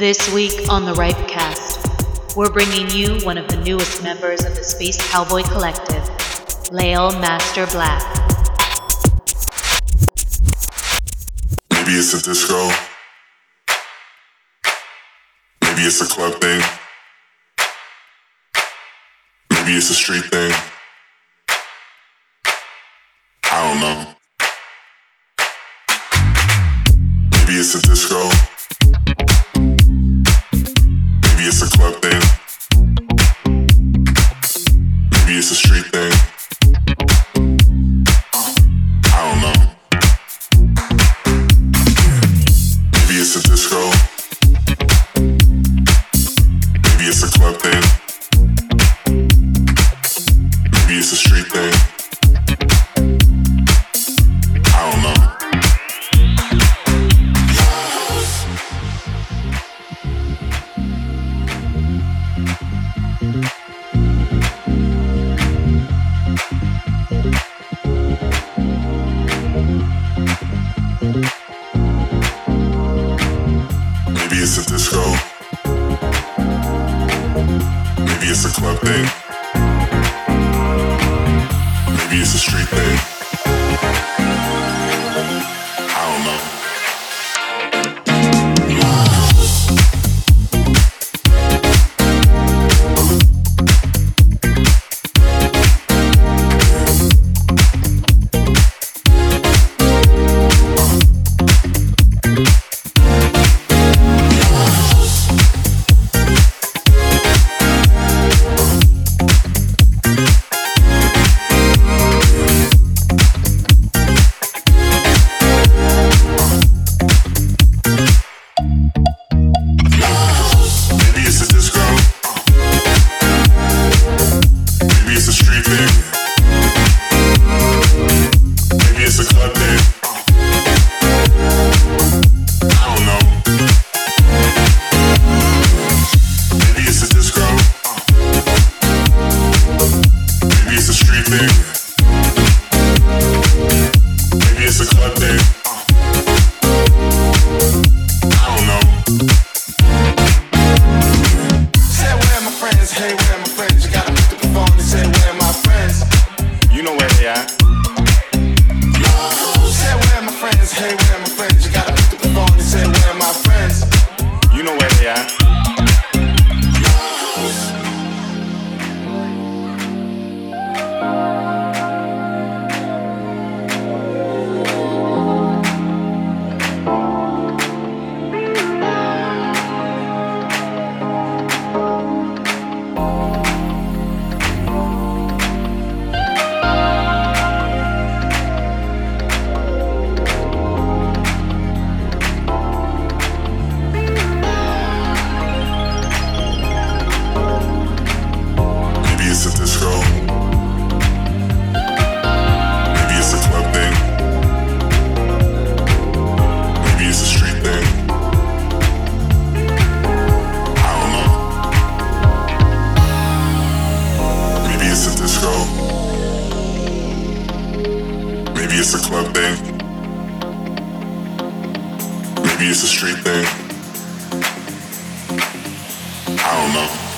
This week on the Ripecast, we're bringing you one of the newest members of the Space Cowboy Collective, Lael Master Black. Maybe it's a disco. Maybe it's a club thing. Maybe it's a street thing. I don't know. Maybe it's a disco. Things. Maybe it's a street thing. I don't know.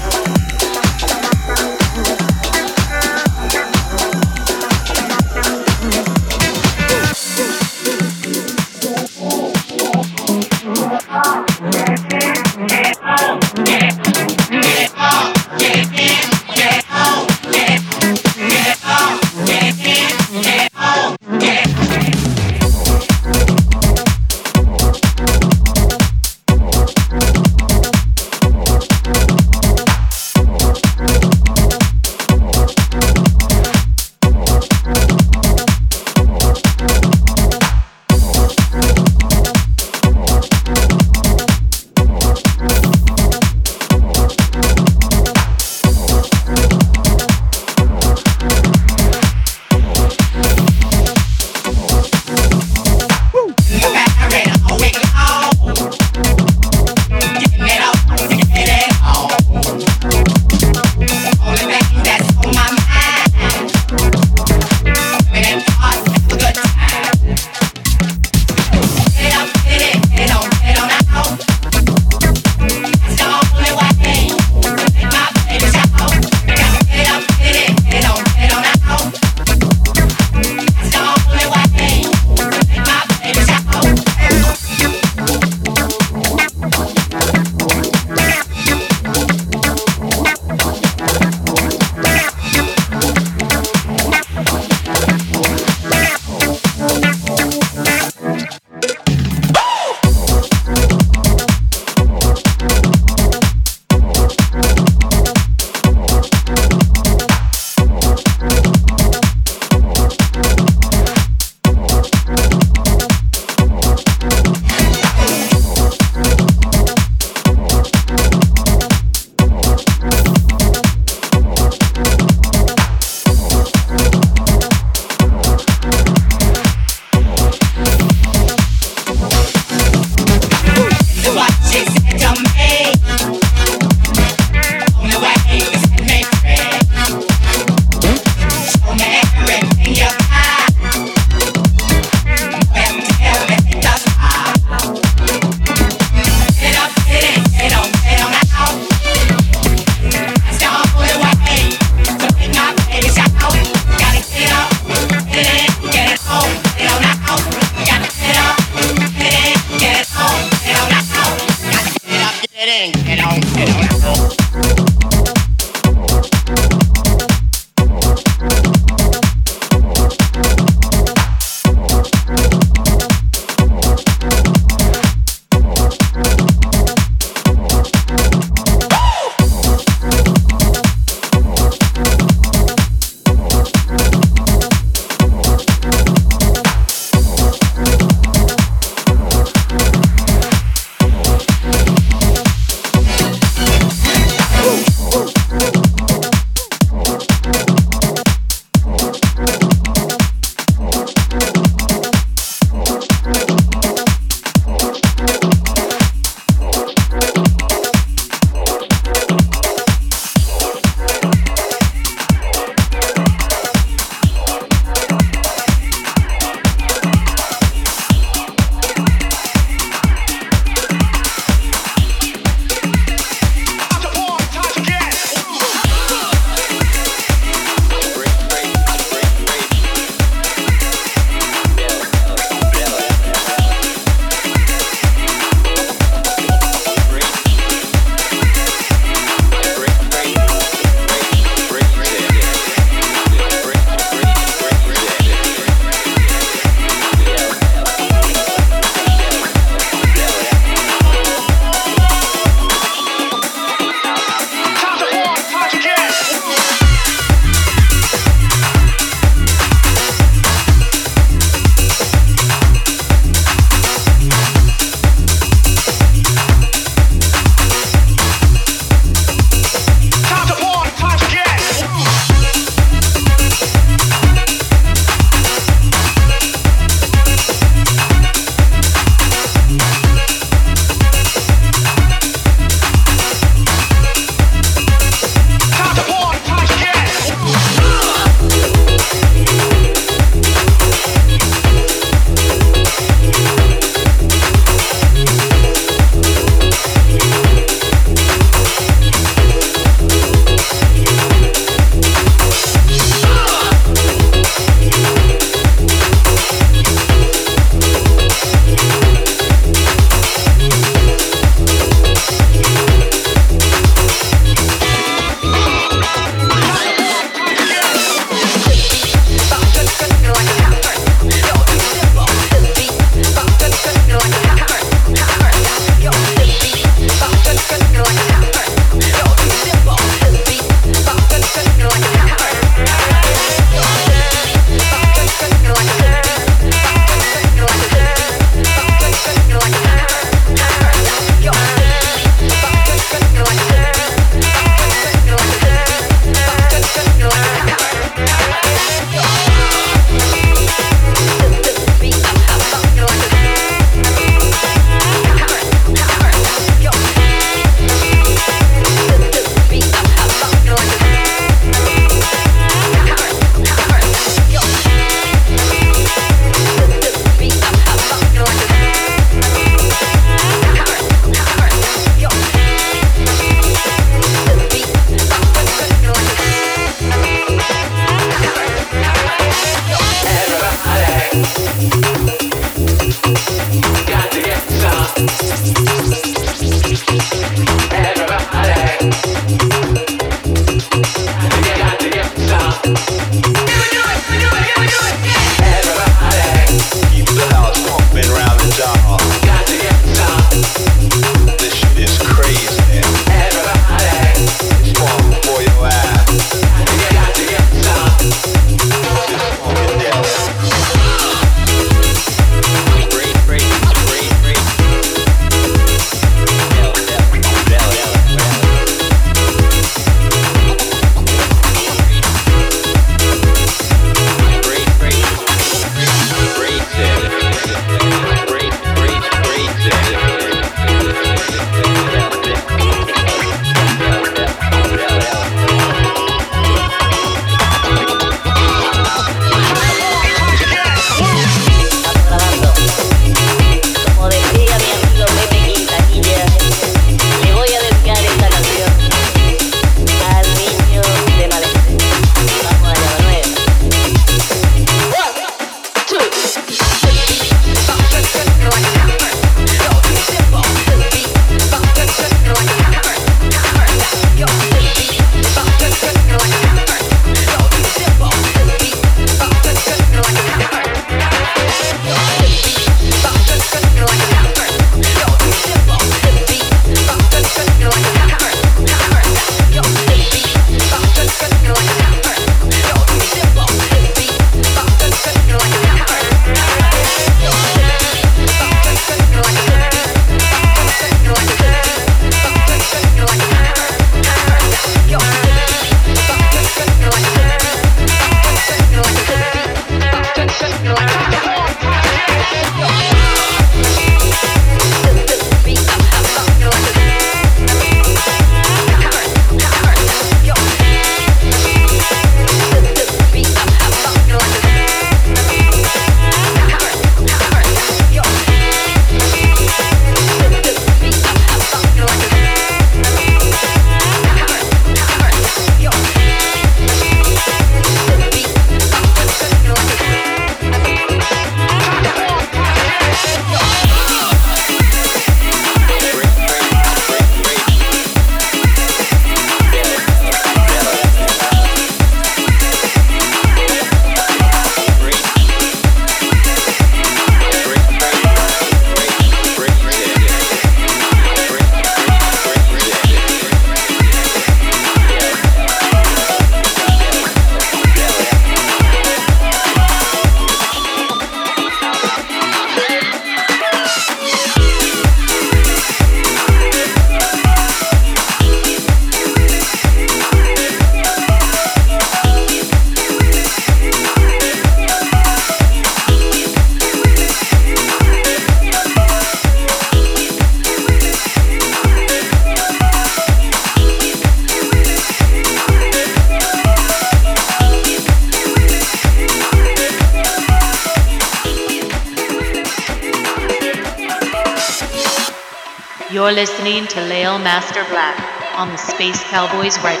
Space Cowboys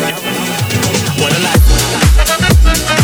What a life.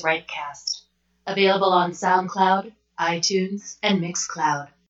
Rightcast, available on SoundCloud, iTunes, and Mixcloud.